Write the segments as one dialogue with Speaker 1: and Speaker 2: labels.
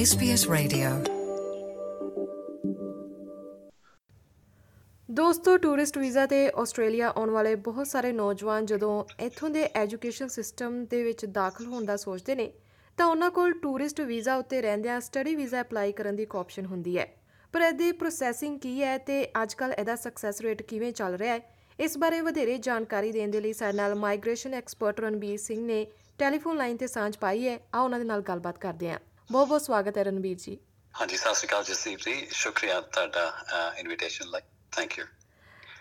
Speaker 1: SBS Radio.
Speaker 2: ਦੋਸਤੋ tourist visa ਤੇ Australia ਆਉਣ ਵਾਲੇ ਬਹੁਤ ਸਾਰੇ ਨੌਜਵਾਨ ਜਦੋਂ ਇੱਥੋਂ ਦੇ ਐਜੂਕੇਸ਼ਨ ਸਿਸਟਮ ਦੇ ਵਿੱਚ ਦਾਖਲ ਹੋਣ ਦਾ ਸੋਚਦੇ ਨੇ, ਤਾਂ ਉਹਨਾਂ ਕੋਲ ਟੂਰਿਸਟ ਵੀਜ਼ਾ ਉੱਤੇ ਰਹਿੰਦਿਆਂ ਸਟੱਡੀ ਵੀਜ਼ਾ ਅਪਲਾਈ ਕਰਨ ਦੀ ਇੱਕ ਆਪਸ਼ਨ ਹੁੰਦੀ ਹੈ। ਪਰ ਇਹਦੀ ਪ੍ਰੋਸੈਸਿੰਗ ਕੀ ਹੈ ਤੇ ਅੱਜਕੱਲ ਇਹਦਾ ਸਕਸੈਸ ਰੇਟ ਕਿਵੇਂ ਚੱਲ ਰਿਹਾ ਹੈ, ਇਸ ਬਾਰੇ ਵਧੇਰੇ ਜਾਣਕਾਰੀ ਦੇਣ ਦੇ ਲਈ ਸਾਡੇ ਨਾਲ ਮਾਈਗ੍ਰੇਸ਼ਨ ਐਕਸਪਰਟ ਰਣਬੀਰ ਸਿੰਘ ਨੇ ਟੈਲੀਫੋਨ ਲਾਈਨ ਤੇ ਸਾਂਝ ਪਾਈ ਹੈ। ਆ ਉਹਨਾਂ ਦੇ ਨਾਲ ਗੱਲਬਾਤ ਕਰਦੇ ਹਾਂ। ਬਹੁਤ ਬਹੁਤ ਸਵਾਗਤ ਹੈ ਰਣਬੀਰ ਜੀ।
Speaker 3: ਹਾਂਜੀ ਸਤਿ ਸ਼੍ਰੀ ਅਕਾਲ ਜਸਦੀਪ ਜੀ। ਸ਼ੁਕਰੀਆ ਤੁਹਾਡਾ ਇਨਵੀਟੇਸ਼ਨ ਲਈ। ਥੈਂਕ ਯੂ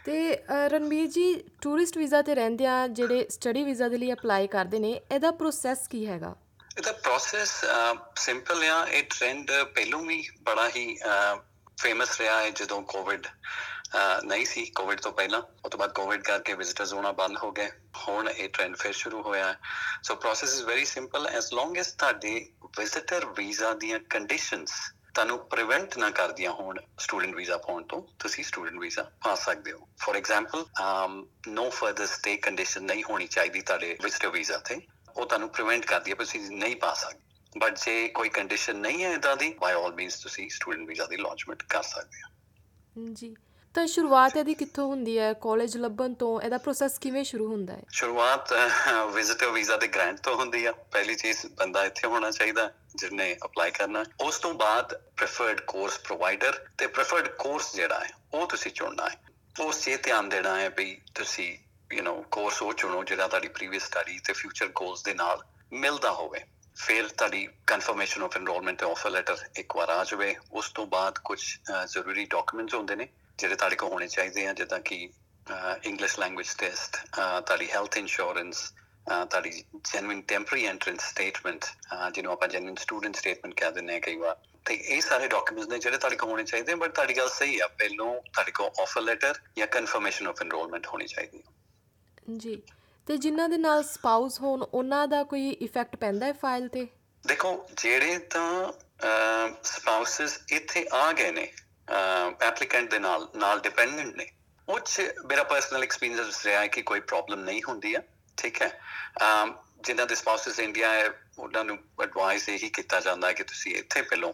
Speaker 2: ਤੇ ਅ, ਰਣਬੀਰ ਜੀ ਟੂਰਿਸਟ ਵੀਜ਼ਾ ਤੇ ਰਹਿੰਦਿਆਂ ਜਿਹੜੇ ਸਟੱਡੀ ਵੀਜ਼ਾ ਦੇ ਲਈ ਅਪਲਾਈ ਕਰਦੇ ਨੇ ਇਹਦਾ ਪ੍ਰੋਸੈਸ ਕੀ ਹੈਗਾ?
Speaker 3: ਇਹਦਾ ਪ੍ਰੋਸੈਸ ਸਿੰਪਲ ਆ। ਇਹ ਟ੍ਰੈਂਡ ਪਹਿਲੋਂ ਵੀ ਬੜਾ ਹੀ ਫੇਮਸ ਰਿਹਾ ਹੈ ਜਦੋਂ ਕੋਵਿਡ ਨਹੀਂ ਸੀ ਕੋਵਿਡ ਤੋਂ ਪਹਿਲਾਂ। ਉਸ ਤੋਂ ਬਾਅਦ ਕੋਵਿਡ ਕਰਕੇ ਵਿਜ਼ਿਟਰਸ ਆਉਣਾ ਬੰਦ ਹੋ ਗਏ। ਹੁਣ ਇਹ ਟ੍ਰੈਂਡ ਫਿਰ ਸ਼ੁਰੂ ਹੋਇਆ so process is very simple as long as ਤੁਹਾਡੇ ਵਿਜ਼ਿਟਰ ਵੀਜ਼ਾ ਦੀਆਂ ਕੰਡੀਸ਼ਨਸ ਤੁਹਾਨੂੰ ਪ੍ਰੀਵੈਂਟ ਨਾ ਕਰਦੀਆਂ ਹੋਣ ਸਟੂਡੈਂਟ ਵੀਜ਼ਾ ਪਾਉਣ ਤੋਂ, ਤੁਸੀਂ ਸਟੂਡੈਂਟ ਵੀਜ਼ਾ ਪਾ ਸਕਦੇ ਹੋ। For example no further stay condition ਨਹੀਂ ਹੋਣੀ ਚਾਹੀਦੀ ਤੁਹਾਡੇ ਵਿਜ਼ਟਰ ਵੀਜ਼ਾ ਤੇ। ਉਹ ਤੁਹਾਨੂੰ ਪ੍ਰੀਵੈਂਟ ਕਰਦੀ ਹੈ ਪਰ ਤੁਸੀਂ ਨਹੀਂ ਪਾ ਸਕਦੇ। ਬਟ ਜੇ ਕੋਈ ਕੰਡੀਸ਼ਨ ਨਹੀਂ ਹੈ ਇਦਾਂ ਦੀ ਬਾਈ ਆਲ ਮੀਨਸ ਤੁਸੀਂ ਸਟੂਡੈਂਟ ਵੀਜ਼ਾ ਦੀ ਲਾਂਚਮੈਂਟ ਕਰ ਸਕਦੇ ਹੋ।
Speaker 2: ਜੀ। ਤਾਂ ਸ਼ੁਰੂਆਤ ਇਹਦੀ ਕਿੱਥੋਂ ਹੁੰਦੀ ਹੈ? ਕਾਲਜ ਲੱਭਣ ਤੋਂ ਇਹਦਾ ਪ੍ਰੋਸੈਸ ਕਿਵੇਂ ਸ਼ੁਰੂ ਹੁੰਦਾ ਹੈ?
Speaker 3: ਸ਼ੁਰੂਆਤ ਵਿਜ਼ਿਟਰ ਵੀਜ਼ਾ ਦੇ ਗ੍ਰਾਂਟ ਤੋਂ ਹੁੰਦੀ ਆ। ਪਹਿਲੀ ਚੀਜ਼ ਬੰਦਾ ਇੱਥੇ ਹੋਣਾ ਚਾਹੀਦਾ ਜਿਹਨੇ ਅਪਲਾਈ ਕਰਨਾ। ਉਸ ਤੋਂ ਬਾਅਦ ਪ੍ਰੀਫਰਡ ਕੋਰਸ ਪ੍ਰੋਵਾਈਡਰ ਤੇ ਪ੍ਰੀਫਰਡ ਕੋਰਸ ਜਿਹੜਾ ਹੈ, ਉਹ ਤੁਸੀਂ ਚੁਣਨਾ ਹੈ। ਉਸ 'ਤੇ ਧਿਆਨ ਦੇਣਾ ਹੈ ਵੀ ਤੁਸੀਂ ਯੂ نو ਕੋਰਸ ਉਹ ਚੁਣੋ ਜਿਹੜਾ ਤੁਹਾਡੀ ਪ੍ਰੀਵੀਅਸ ਸਟੱਡੀ ਤੇ ਫਿਊਚਰ ਗੋਲਸ ਦੇ ਨਾਲ ਮਿਲਦਾ ਹੋਵੇ। ਫਿਰ ਤੁਹਾਡੀ ਕਨਫਰਮੇਸ਼ਨ ਆਫ ਐਨਰੋਲਮੈਂਟ ਤੇ ਆਫਰ ਲੈਟਰ ਇੱਕ ਵਾਰ ਆ ਜਾਵੇ। ਉਸ ਤੋਂ ਬਾਅਦ ਕੁਝ ਜ਼ਰੂਰੀ ਡਾਕੂਮੈਂਟਸ ਹੁੰਦੇ ਨੇ। ਜਿਹੜੇ ਤੁਹਾਡੇ ਕੋਲ ਹੋਣੇ ਚਾਹੀਦੇ ਆ ਜਿੱਦਾਂ ਕਿ ਇੰਗਲਿਸ਼ ਲੈਂਗੁਏਜ ਟੈਸਟ ਤੁਹਾਡੀ ਹੈਲਥ ਇੰਸ਼ੋਰੈਂਸ ਤੁਹਾਡੀ ਜੈਨੂਇਨ ਟੈਂਪਰੇਰੀ ਐਂਟਰੈਂਸ ਸਟੇਟਮੈਂਟ ਜਿਹਨੂੰ ਆਪਾਂ ਜੈਨੂਇਨ ਸਟੂਡੈਂਟ ਸਟੇਟਮੈਂਟ ਕਹਿ ਦਿੰਦੇ ਆ ਕਈ ਵਾਰ। ਤੇ ਇਹ ਸਾਰੇ ਡਾਕੂਮੈਂਟਸ ਨੇ ਜਿਹੜੇ ਤੁਹਾਡੇ ਕੋਲ ਹੋਣੇ ਚਾਹੀਦੇ ਬਟ ਤੁਹਾਡੀ ਗੱਲ ਸਹੀ ਆ ਪਹਿਲੋਂ ਤੁਹਾਡੇ ਕੋਲ ਆਫਰ ਲੈਟਰ ਜਾਂ ਕਨਫਰਮੇਸ਼ਨ ਆਫ ਐਨਰੋਲਮੈਂਟ ਹੋਣੀ ਚਾਹੀਦੀ ਹੈ
Speaker 2: ਜੀ। ਤੇ ਜਿਨ੍ਹਾਂ ਦੇ ਨਾਲ ਸਪਾਊਸ ਹੋਣ ਉਹਨਾਂ ਦਾ ਕੋਈ ਇਫੈਕਟ ਪੈਂਦਾ ਹੈ ਫਾਈਲ ਤੇ?
Speaker 3: ਦੇਖੋ ਜਿਹੜੇ ਤਾਂ ਸਪਾਊਸਸ ਇੱਥੇ ਆ ਗਏ ਨੇ ਐਪਲੀਕੈਂਟ ਦੇ ਨਾਲ ਨਾਲ ਡਿਪੈਂਡੈਂਟ ਨੇ। ਉਹ 'ਚ ਮੇਰਾ ਪਰਸਨਲ ਐਕਸਪੀਰੀਅੰਸ ਰਿਹਾ ਹੈ ਕਿ ਕੋਈ ਪ੍ਰੋਬਲਮ ਨਹੀਂ ਹੁੰਦੀ ਆ ਠੀਕ ਹੈ? ਜਿਨ੍ਹਾਂ ਦੇ ਸਪਾਊਸਸ ਇੰਡੀਆ ਹੈ ਉਹਨਾਂ ਨੂੰ ਐਡਵਾਈਸ ਇਹੀ ਕੀਤਾ ਜਾਂਦਾ ਹੈ ਕਿ ਤੁਸੀਂ ਇੱਥੇ ਪਹਿਲੋਂ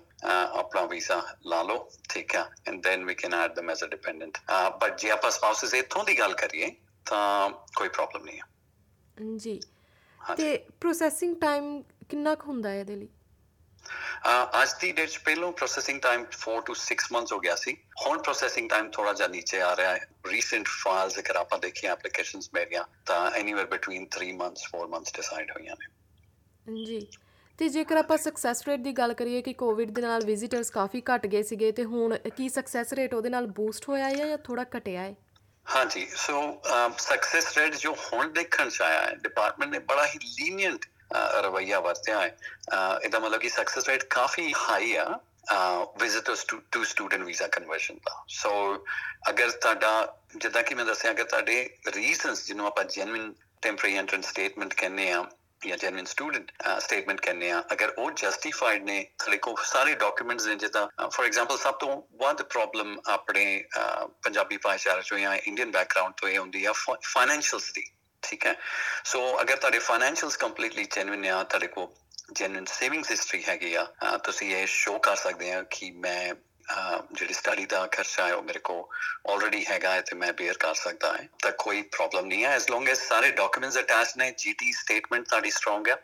Speaker 3: ਆਪਣਾ ਵੀਜ਼ਾ ਲਾ ਲਓ ਠੀਕ ਹੈ? And then we can add them as a dependent. But ਜੇ ਆਪਾਂ ਸਪਾਊਸਸ ਇੱਥੋਂ ਦੀ ਗੱਲ ਕਰੀਏ ਤਾਂ ਕੋਈ ਪ੍ਰੋਬਲਮ ਨਹੀਂ ਹੈ
Speaker 2: ਜੀ। ਤੇ ਪ੍ਰੋਸੈਸਿੰਗ ਟਾਈਮ ਕਿੰਨਾ ਕੁ ਹੁੰਦਾ ਹੈ ਇਹਦੇ ਲਈ?
Speaker 3: ਅੱਜ ਦੀ ਡੇਟ 'ਚ ਪਹਿਲੋਂ ਪ੍ਰੋਸੈਸਿੰਗ ਟਾਈਮ 4 ਟੂ 6 ਮੰਥਸ ਹੋ ਗਿਆ ਸੀ। ਹੁਣ ਪ੍ਰੋਸੈਸਿੰਗ ਟਾਈਮ ਥੋੜਾ ਜਿਹਾ ਨੀਚੇ ਆ ਰਿਹਾ ਹੈ। ਰੀਸੈਂਟ ਫਾਈਲਸ ਅਗਰ ਆਪਾਂ ਦੇਖੀਏ ਐਪਲੀਕੇਸ਼ਨਸ ਮੇਰੀਆਂ ਤਾਂ anyway between 3 months 4 months decided ਹੋਈਆਂ ਨੇ।
Speaker 2: ਜੀ। ਤੇ ਜੇਕਰ ਆਪਾਂ ਸਕਸੈਸ ਰੇਟ ਦੀ ਗੱਲ ਕਰੀਏ ਕਿ ਕੋਵਿਡ ਦੇ ਨਾਲ ਵਿਜ਼ਿਟਰਸ ਕਾਫੀ ਘਟ ਗਏ ਸੀਗੇ ਤੇ ਹੁਣ ਕੀ ਸਕਸੈਸ ਰੇਟ ਉਹਦੇ ਨਾਲ ਬੂਸਟ ਹੋਇਆ ਹੈ ਜਾਂ ਥੋੜਾ ਘਟਿਆ ਹੈ?
Speaker 3: ਹਾਂਜੀ ਸੋ ਸਕਸੈਸ ਰੇਟ ਜੋ ਹੁਣ ਦੇਖਣ ਚ ਆਇਆ ਹੈ ਡਿਪਾਰਟਮੈਂਟ ਨੇ ਬੜਾ ਹੀ ਲੀਨੀਅੰਟ ਰਵਈਆ ਵਰਤਿਆ ਹੈ। ਅਹ ਇਹਦਾ ਮਤਲਬ ਕਿ ਸਕਸੈਸ ਰੇਟ ਕਾਫੀ ਹਾਈ ਆ। Visitors to student visa conversion the. So ਅਗਰ ਤੁਹਾਡਾ ਜਿੱਦਾਂ ਕਿ ਮੈਂ ਦੱਸਿਆ ਕਿ ਤੁਹਾਡੇ ਰੀਜ਼ਨਸ ਜਿਹਨੂੰ ਆਪਾਂ ਜੈਨੂਇਨ ਟੈਂਪਰੇਰੀ ਐਂਟਰੈਂਸ ਸਟੇਟਮੈਂਟ ਕਹਿੰਦੇ ਆ ਜਾਂ ਜੈਨੂਇਨ ਸਟੂਡੈਂਟ ਸਟੇਟਮੈਂਟ ਕਹਿੰਦੇ ਆ ਅਗਰ ਉਹ ਜਸਟੀਫਾਈਡ ਨੇ ਤੁਹਾਡੇ ਕੋਲ ਸਾਰੇ ਡਾਕੂਮੈਂਟਸ ਨੇ ਜਿੱਦਾਂ ਫੋਰ ਐਗਜ਼ਾਮਪਲ ਸਭ ਤੋਂ ਵੱਧ ਪ੍ਰੋਬਲਮ ਆਪਣੇ ਅਹ, ਪੰਜਾਬੀ ਭਾਸ਼ਾ ਚੋਂ ਜਾਂ ਇੰਡੀਅਨ ਬੈਕਗ੍ਰਾਉਂਡ ਤੋਂ ਇਹ ਹੁੰਦੀ ਆ ਫਾਈਨੈਂਸ਼ੀਅਲਸ ਦੀ। ਠੀਕ ਹੈ? ਸੋ ਅਗਰ ਤੁਹਾਡੇ ਫਾਈਨੈਂਸ਼ੀਅਲਸ ਕੰਪਲੀਟਲੀ ਜੈਨੂਇਨ ਆ ਤੁਹਾਡੇ ਕੋਲ ਜੈਨੂਇਨ ਸੇਵਿੰਗਸ ਹਿਸਟਰੀ ਹੈਗੀ ਆ ਅਹ, ਤੁਸੀਂ ਇਹ ਸ਼ੋ ਕਰ ਸਕਦੇ ਆ ਕਿ ਮੈਂ ਅਹ, ਜਿਹੜੀ ਸਟੱਡੀ ਦਾ ਖਰਚਾ ਹੈ ਉਹ ਮੇਰੇ ਕੋਲ ਆਲਰੇਡੀ ਹੈਗਾ ਹੈ ਤੇ ਮੈਂ ਬੇਅਰ ਕਰ ਸਕਦਾ ਹਾਂ। ਤਾਂ ਕੋਈ ਪ੍ਰੋਬਲਮ ਨਹੀਂ ਹੈ ਐਸ ਲੌਂਗ ਐਸ ਸਾਰੇ ਡਾਕੂਮੈਂਟਸ ਅਟੈਚਡ ਨੇ ਜੀਟੀ ਸਟੇਟਮੈਂਟ ਤੁਹਾਡੀ ਸਟਰੋਂਗ ਹੈ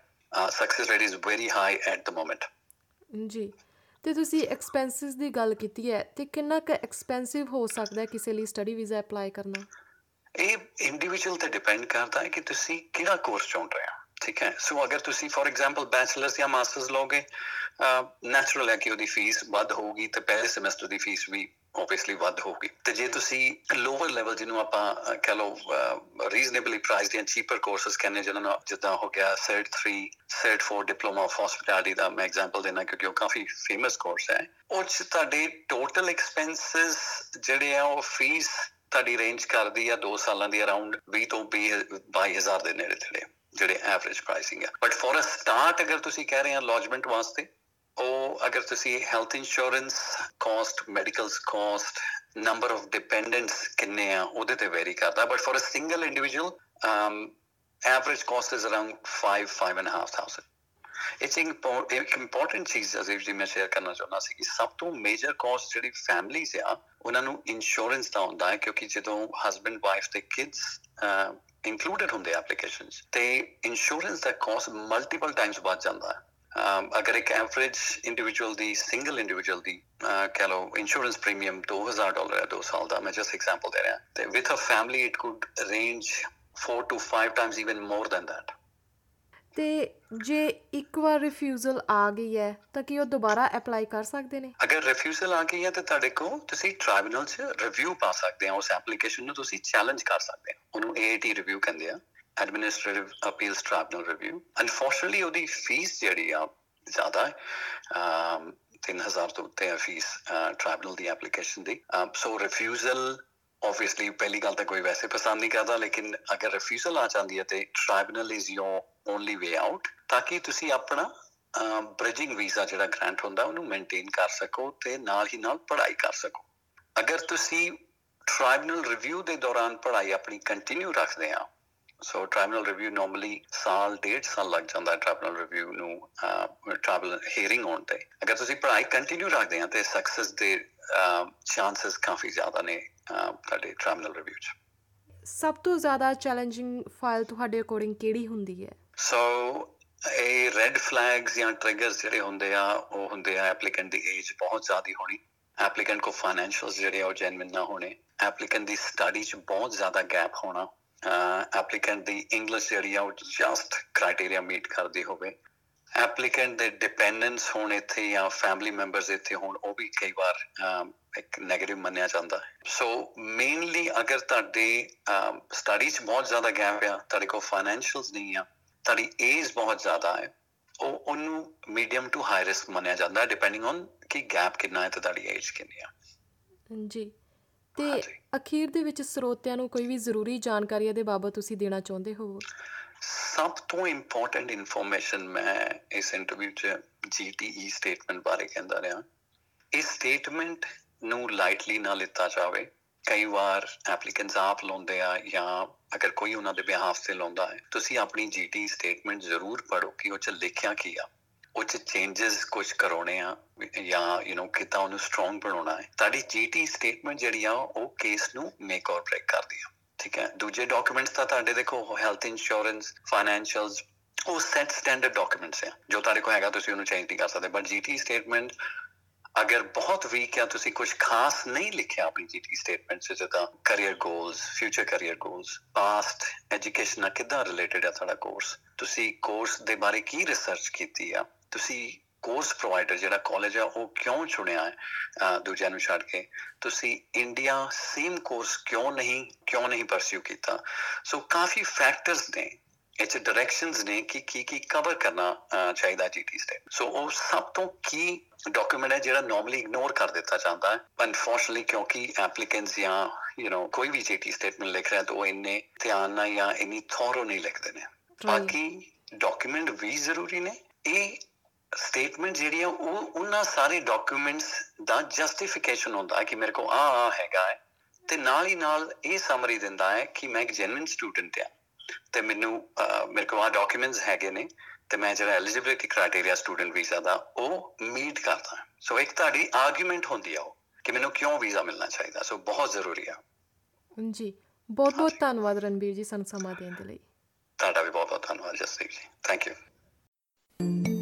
Speaker 3: success rate is very high at the moment
Speaker 2: ਜੀ। ਤੇ ਤੁਸੀਂ ਐਕਸਪੈਂਸਸ ਦੀ ਗੱਲ ਕੀਤੀ ਹੈ ਤੇ ਕਿੰਨਾ ਕੁ ਐਕਸਪੈਂਸਿਵ ਹੋ ਸਕਦਾ ਹੈ ਕਿਸੇ ਲਈ ਸਟੱਡੀ ਵੀਜ਼ਾ ਅਪਲਾਈ ਕਰਨਾ?
Speaker 3: ਇਹ ਇੰਡੀਵਿਜੂਅਲ ਤੇ ਡਿਪੈਂਡ ਕਰਦਾ ਹੈ ਕਿ ਤੁਸੀਂ ਕਿਹੜਾ ਕੋਰਸ ਚੁਣ ਰਹੇ ਹੋ ਠੀਕ ਹੈ? ਸੋ ਅਗਰ ਤੁਸੀਂ ਫੋਰ ਐਗਜ਼ਾਮਪਲ ਬੈਚਲਰਸ ਜਾਂ ਮਾਸਟਰਸ ਲੋਗੇ ਨੈਚੁਰਲ ਹੈ ਕਿ ਉਹਦੀ ਫੀਸ ਵੱਧ ਹੋਊਗੀ ਤੇ ਪਹਿਲੇ ਸਮੈਸਟਰ ਦੀ ਫੀਸ ਵੀ ਆਬਵੀਅਸਲੀ ਵੱਧ ਹੋਊਗੀ। ਤੇ ਜੇ ਤੁਸੀਂ ਲੋਅਰ ਲੈਵਲ ਜਿਹਨੂੰ ਆਪਾਂ ਅਹ, ਕਹਿ ਲਓ ਰੀਜ਼ਨੇਬਲੀ ਪ੍ਰਾਈਸਡ ਜਾਂ ਚੀਪਰ ਕੋਰਸਸ ਕਹਿੰਦੇ ਜਿਹਨਾਂ ਨੂੰ ਜਿੱਦਾਂ ਹੋ ਗਿਆ set 3 set 4 diploma of hospitality ਦਾ ਮੈਂ ਐਗਜ਼ਾਮਪਲ ਦੇਣਾ ਕਿਉਂਕਿ ਉਹ ਕਾਫੀ ਫੇਮਸ ਕੋਰਸ ਹੈ। ਉਹ 'ਚ ਤੁਹਾਡੇ ਟੋਟਲ ਐਕਸਪੈਂਸਸ ਜਿਹੜੇ ਆ ਉਹ ਫੀਸ ਤੁਹਾਡੀ ਰੇਂਜ ਕਰਦੀ ਆ 2 ਸਾਲਾਂ ਦੀ ਅਰਾਊਂਡ 20 ਤੋਂ 22000 ਦੇ ਨੇੜੇ ਤੇੜੇ, ਜਿਹੜੇ ਐਵਰੇਜ ਪ੍ਰਾਈਸਿੰਗ ਆ। ਬਟ ਫॉर ਅ ਸਟਾਰਟ ਅਗਰ ਤੁਸੀਂ ਕਹਿ ਰਹੇ ਆ ਲੌਜਮੈਂਟ ਵਾਸਤੇ, ਉਹ ਅਗਰ ਤੁਸੀਂ health insurance cost medicals cost number of dependents ਕਿੰਨੇ ਆ, ਉਹਦੇ ਤੇ ਵੈਰੀ ਕਰਦਾ। But for a single individual average cost is around 5 5 and a half thousand it's ਇੱਕ ਇੰਪੋਰਟੈਂਟ ਚੀਜ਼ ਅਜ਼ੀਬ ਜੀ ਮੈਂ ਸ਼ੇਅਰ ਕਰਨਾ ਚਾਹੁੰਦਾ ਸੀ ਕਿ ਸਭ ਤੋਂ ਮੇਜਰ ਕਾਸਟ ਜਿਹੜੀ ਫੈਮਲੀਜ਼ ਆ ਉਹਨਾਂ ਨੂੰ ਇੰਸ਼ੋਰੈਂਸ ਦਾ ਹੁੰਦਾ ਹੈ ਕਿਉਂਕਿ ਜਦੋਂ ਹਸਬੰਡ ਵਾਈਫ ਤੇ ਕਿਡਸ ਇਨਕਲੂਡਡ ਹੁੰਦੇ ਐਪਲੀਕੇਸ਼ਨਸ ਤੇ ਇੰਸ਼ੋਰੈਂਸ ਦਾ ਕਾਸਟ ਮਲਟੀਪਲ ਟਾਈਮਸ ਵੱਧ ਜਾਂਦਾ ਹੈ। um, ਅਗਰ ਇੱਕ ਐਵਰੇਜ ਇੰਡੀਵਿਜੂਅਲ ਦੀ ਸਿੰਗਲ ਇੰਡੀਵਿਜੂਅਲ ਦੀ uh, ਕਹ ਲਓ ਇੰਸ਼ੋਰੈਂਸ ਪ੍ਰੀਮੀਅਮ 2000 ਡਾਲਰ ਹੈ 2 ਸਾਲ ਦਾ ਮੈਂ ਜਸਟ ਐਗਜ਼ਾਮਪਲ ਦੇ ਰਿਹਾ। ਤੇ with a family it could range 4 to 5 times even more than that
Speaker 2: ਤੇ ਜੇ ਇੱਕ ਵਾਰ ਰਿਫਿਊਜ਼ਲ ਆ ਗਈ ਹੈ, ਤਾਂ ਕੀ ਉਹ ਦੁਬਾਰਾ ਅਪਲਾਈ ਕਰ ਸਕਦੇ ਨੇ?
Speaker 3: ਅਗਰ ਰਿਫਿਊਜ਼ਲ ਆ ਗਈ ਹੈ, ਤੇ ਤੁਹਾਡੇ ਕੋਲ ਤੁਸੀਂ ਟ੍ਰਾਈਬੂਨਲ 'ਚ ਰਿਵਿਊ ਪਾ ਸਕਦੇ ਹੋ, ਉਸ ਐਪਲੀਕੇਸ਼ਨ ਨੂੰ ਤੁਸੀਂ ਚੈਲੰਜ ਕਰ ਸਕਦੇ ਹੋ। ਉਹਨੂੰ AAT ਰਿਵਿਊ ਕਹਿੰਦੇ ਆ administrative appeals tribunal review unfortunately ਉਹਦੀ ਫੀਸ ਜਿਹੜੀ ਆ, ਜ਼ਿਆਦਾ ਹੈ। ਅਮ 3000 ਤੋਂ ਉੱਤੇ ਹੈ ਫੀਸ ਟ੍ਰਾਈਬੂਨਲ ਦੀ ਐਪਲੀਕੇਸ਼ਨ ਦੀ। ਸੋ ਰਿਫਿਊਜ਼ਲ obviously ਪਹਿਲੀ ਗੱਲ ਤਾਂ ਕੋਈ ਵੈਸੇ ਪਸੰਦ ਨਹੀਂ ਕਰਦਾ, ਲੇਕਿਨ ਅਗਰ ਰਿਫਿਊਜ਼ਲ ਆ ਜਾਂਦੀ ਹੈ ਤੇ tribunal is your only way out ਤਾਂ ਕਿ ਤੁਸੀਂ ਆਪਣਾ ਬ੍ਰਿਜਿੰਗ ਵੀਜ਼ਾ ਜਿਹੜਾ ਗ੍ਰਾਂਟ ਹੁੰਦਾ, ਉਹਨੂੰ ਮੇਨਟੇਨ ਕਰ ਸਕੋ ਤੇ ਨਾਲ ਹੀ ਨਾਲ ਪੜ੍ਹਾਈ ਕਰ ਸਕੋ। ਅਗਰ ਤੁਸੀਂ ਟ੍ਰਾਈਬੂਨਲ ਰਿਵਿਊ ਦੇ ਦੌਰਾਨ ਪੜ੍ਹਾਈ ਆਪਣੀ ਕੰਟੀਨਿਊ ਰੱਖਦੇ ਆ ਸੋ ਟ੍ਰਾਈਬੂਨਲ ਰਿਵਿਊ ਨਾਰਮਲੀ ਸਾਲ, ਡੇਢ ਸਾਲ ਲੱਗ ਜਾਂਦਾ ਹੈ ਟ੍ਰਾਈਬੂਨਲ ਰਿਵਿਊ ਨੂੰ ਟ੍ਰਾਈਬਲ ਹੀਅਰਿੰਗ ਹੋਣ ਤੇ। ਅਗਰ ਤੁਸੀਂ ਪੜ੍ਹਾਈ ਕੰਟੀਨਿਊ ਰੱਖਦੇ ਆ, ਤੇ ਸਕਸੈਸ ਦੇ ਚਾਂਸਸ ਕਾਫੀ ਜ਼ਿਆਦਾ ਨੇ। ਤੁਹਾਡੇ ਟ੍ਰਾਈਬੂਨਲ ਰਿਵਿਊ 'ਚ।
Speaker 2: ਸਭ ਤੋਂ ਜ਼ਿਆਦਾ ਚੈਲੰਜਿੰਗ ਫਾਈਲ ਤੁਹਾਡੇ ਅਕੋਰਡਿੰਗ ਕਿਹੜੀ ਹੁੰਦੀ ਹੈ?
Speaker 3: ਸੋ ਇਹ ਰੈੱਡ ਫਲੈਗਸ ਜਾਂ ਟ੍ਰਿਗਰਸ ਜਿਹੜੇ ਹੁੰਦੇ ਆ ਉਹ ਹੁੰਦੇ ਆ ਐਪਲੀਕੈਂਟ ਦੀ ਏਜ ਬਹੁਤ ਜ਼ਿਆਦਾ ਹੋਣੀ। ਐਪਲੀਕੈਂਟ ਕੋ ਫਾਈਨੈਂਸ਼ੀਅਲਸ ਜਿਹੜੇ ਉਹ ਜੈਨੂਇਨ ਨਾ ਹੋਣੇ। ਐਪਲੀਕੈਂਟ ਦੀ ਸਟੱਡੀ 'ਚ ਬਹੁਤ ਜ਼ਿਆਦਾ ਗੈਪ ਹੋਣਾ। ਐਪਲੀਕੈਂਟ ਦੀ ਇੰਗਲਿਸ਼ ਜਿਹੜੀ ਆ ਉਹ ਜਸਟ ਕ੍ਰਾਈਟੇਰੀਆ ਮੀਟ ਕਰਦੀ ਹੋਵੇ। ਐਪਲੀਕੈਂਟ ਦੇ ਡਿਪੈਂਡੈਂਸ ਹੋਣ ਇੱਥੇ ਜਾਂ ਫੈਮਿਲੀ ਮੈਂਬਰਸ ਇੱਥੇ ਹੋਣ ਉਹ ਵੀ ਕਈ ਵਾਰ ਇੱਕ 네ਗੇਟਿਵ ਮੰਨਿਆ ਜਾਂਦਾ ਹੈ। ਸੋ ਮੇਨਲੀ ਅਗਰ ਤੁਹਾਡੇ ਸਟੱਡੀ 'ਚ ਬਹੁਤ ਜ਼ਿਆਦਾ ਗੈਪ ਆ ਤੁਹਾਡੇ ਕੋਲ ਫਾਈਨੈਂਸ਼ੀਅਲਸ ਨਹੀਂ ਆ ਤੁਹਾਡੀ ਏਜ ਬਹੁਤ ਜ਼ਿਆਦਾ ਹੈ ਉਹ ਉਹਨੂੰ ਮੀਡੀਅਮ ਟੂ ਹਾਈ ਰਿਸਕ ਮੰਨਿਆ ਜਾਂਦਾ ਡਿਪੈਂਡਿੰਗ ਔਨ ਕਿ ਗੈਪ ਕਿੰਨਾ ਹੈ ਤੇ ਤੁਹਾਡੀ ਏਜ ਕਿੰਨੀ ਆ।
Speaker 2: ਜੀ ਤੇ। ਅਖੀਰ ਦੇ ਵਿੱਚ ਸਰੋਤਿਆਂ ਨੂੰ ਕੋਈ ਵੀ ਜ਼ਰੂਰੀ ਜਾਣਕਾਰੀ ਇਹਦੇ ਬਾਬਤ ਤੁਸੀਂ ਦੇਣਾ ਚਾਹੁੰਦੇ ਹੋ?
Speaker 3: ਸਭ ਤੋਂ ਇੰਪੋਰਟੈਂਟ ਇਨਫੋਰਮੇਸ਼ਨ ਮੈਂ ਇਸ ਇੰਟਰਵਿਊ 'ਚ ਜੀਟੀਈ ਸਟੇਟਮੈਂਟ ਬਾਰੇ ਕਹਿੰਦਾ ਰਿਹਾ। ਇਸ ਸਟੇਟਮੈਂਟ ਨੂੰ ਲਾਈਟਲੀ ਨਾ ਲਿੱਤਾ ਜਾਵੇ। ਕਈ ਵਾਰ ਐਪਲੀਕੈਂਟਸ ਆਪ ਲਾਉਂਦੇ ਆ ਜਾਂ ਅਗਰ ਕੋਈ ਉਹਨਾਂ ਦੇ ਬਿਹਾਫ ਤੇ ਲਾਉਂਦਾ ਹੈ, ਤੁਸੀਂ ਆਪਣੀ ਜੀਟੀ ਸਟੇਟਮੈਂਟ ਜ਼ਰੂਰ ਪੜ੍ਹੋ ਕਿ ਉਹ 'ਚ ਲਿਖਿਆ ਕੀ ਆ। ਉਹ 'ਚ ਚੇਂਜਸ ਕੁਝ ਕਰਾਉਣੇ ਆ ਜਾਂ ਯੂ نو ਕਿਤਾ ਉਹਨੂੰ ਸਟਰੋਂਗ ਬਣਾਉਣਾ ਹੈ। ਤੁਹਾਡੀ ਜੀਟੀ ਸਟੇਟਮੈਂਟ ਜਿਹੜੀ ਆ, ਉਹ ਕੇਸ ਨੂੰ ਮੇਕ অর ਬ੍ਰੇਕ ਕਰਦੀ ਆ। ਠੀਕ ਹੈ ਦੂਜੇ ਡਾਕੂਮੈਂਟਸ ਤਾਂ ਤੁਹਾਡੇ ਦੇਖੋ ਹੈਲਥ ਇੰਸ਼ੋਰੈਂਸ ਫਾਈਨੈਂਸ਼ੀਅਲਸ ਉਹ ਸੈਟ ਸਟੈਂਡਰਡ ਡਾਕੂਮੈਂਟਸ ਆ ਜੋ ਤੁਹਾਡੇ ਕੋਲ ਹੈਗਾ ਤੁਸੀਂ ਉਹਨੂੰ ਚੇਂਜ ਨਹੀਂ ਕਰ ਸਕਦੇ ਬਟ ਜੀਟੀ ਸਟੇਟਮੈਂਟ ਅਗਰ ਬਹੁਤ ਵੀਕ ਹੈ ਤੁਸੀਂ ਕੁਝ ਖਾਸ ਨਹੀਂ ਲਿਖਿਆ ਆਪਣੀ ਜੀਟੀ ਸਟੇਟਮੈਂਟ 'ਚ ਜਿੱਦਾਂ career goals future career goals past education ਨਾਲ ਕਿੱਦਾਂ ਰਿਲੇਟਡ ਹੈ ਤੁਹਾਡਾ ਕੋਰਸ ਤੁਸੀਂ ਕੋਰਸ ਦੇ ਬਾਰੇ ਕੀ ਰਿਸਰਚ ਕੀਤੀ ਆ ਤੁਸੀਂ ਕੋਰਸ ਪ੍ਰੋਵਾਈਡਰ ਜਿਹੜਾ ਕਾਲਜ ਆ ਉਹ ਕਿਉਂ ਚੁਣਿਆ ਹੈ ਦੂਜਿਆਂ ਨੂੰ ਛੱਡ ਕੇ? ਤੁਸੀਂ ਇੰਡੀਆ ਸੇਮ ਕੋਰਸ ਕਿਉਂ ਨਹੀਂ ਕਿਉਂ ਨਹੀਂ ਪਰਸਿਊ ਕੀਤਾ? ਸੋ ਕਾਫੀ ਫੈਕਟਰਸ ਨੇ ਇਹ ਡਾਇਰੈਕਸ਼ਨਸ ਨੇ ਕਿ ਕੀ ਕੀ ਕਵਰ ਕਰਨਾ ਚਾਹੀਦਾ ਜੀਟੀ ਸਟੇਟ ਸੋ ਉਹ ਸਭ ਤੋਂ ਕੀ ਡਾਕੂਮੈਂਟ ਹੈ ਜਿਹੜਾ ਨਾਰਮਲੀ ਇਗਨੋਰ ਕਰ ਦਿੱਤਾ ਜਾਂਦਾ ਹੈ। ਅਨਫੋਰਚੂਨਟਲੀ ਕਿਉਂਕਿ ਐਪਲੀਕੈਂਟਸ ਜਾਂ ਯੂ نو ਕੋਈ ਵੀ ਜੀਟੀ ਸਟੇਟਮੈਂਟ ਲਿਖ ਰਿਹਾ ਤਾਂ ਉਹ ਇੰਨੇ ਧਿਆਨ ਨਾਲ ਜਾਂ ਇੰਨੀ ਥੋਰੋ ਨਹੀਂ ਲਿਖਦੇ ਨੇ। ਬਾਕੀ ਡਾਕੂਮੈਂਟ ਵੀ ਜ਼ਰੂਰੀ ਨੇ। ਇਹ ਸਟੇਟਮੈਂਟ ਜਿਹੜੀ ਆ ਉਹ ਉਹਨਾਂ ਸਾਰੇ ਡਾਕੂਮੈਂਟਸ ਦਾ ਜਸਟੀਫਿਕੇਸ਼ਨ ਹੁੰਦਾ ਹੈ ਕਿ ਮੇਰੇ ਕੋਲ ਆ ਆ ਹੈਗਾ ਹੈ ਤੇ ਨਾਲ ਹੀ ਨਾਲ ਇਹ ਸਮਰੀ ਦਿੰਦਾ ਹੈ ਕਿ ਮੈਂ ਇੱਕ ਜੈਨੂਇਨ ਸਟੂਡੈਂਟ ਆ ਤੇ ਮੈਨੂੰ ਮੇਰੇ ਕੋਲ ਆ ਡਾਕੂਮੈਂਟਸ ਹੈਗੇ ਨੇ ਤੇ ਮੈਂ ਜਿਹੜਾ ਐਲੀਜੀਬਿਲਿਟੀ ਕ੍ਰਾਈਟੇਰੀਆ ਸਟੂਡੈਂਟ ਵੀਜ਼ਾ ਦਾ ਉਹ ਮੀਟ ਕਰਦਾ ਹਾਂ। ਸੋ ਇੱਕ ਤੁਹਾਡੀ ਆਰਗੂਮੈਂਟ ਹੁੰਦੀ ਆ ਉਹ ਕਿ ਮੈਨੂੰ ਕਿਉਂ ਵੀਜ਼ਾ ਮਿਲਣਾ ਚਾਹੀਦਾ। ਸੋ ਬਹੁਤ ਜ਼ਰੂਰੀ ਆ।
Speaker 2: ਜੀ ਬਹੁਤ ਬਹੁਤ ਧੰਨਵਾਦ ਰਣਬੀਰ ਜੀ ਸਾਨੂੰ ਸਮਾਂ ਦੇਣ ਦੇ ਲਈ।
Speaker 3: ਤੁਹਾਡਾ ਵੀ ਬਹੁਤ ਬਹੁਤ ਧੰਨਵਾਦ Jasdeep ji. Thank you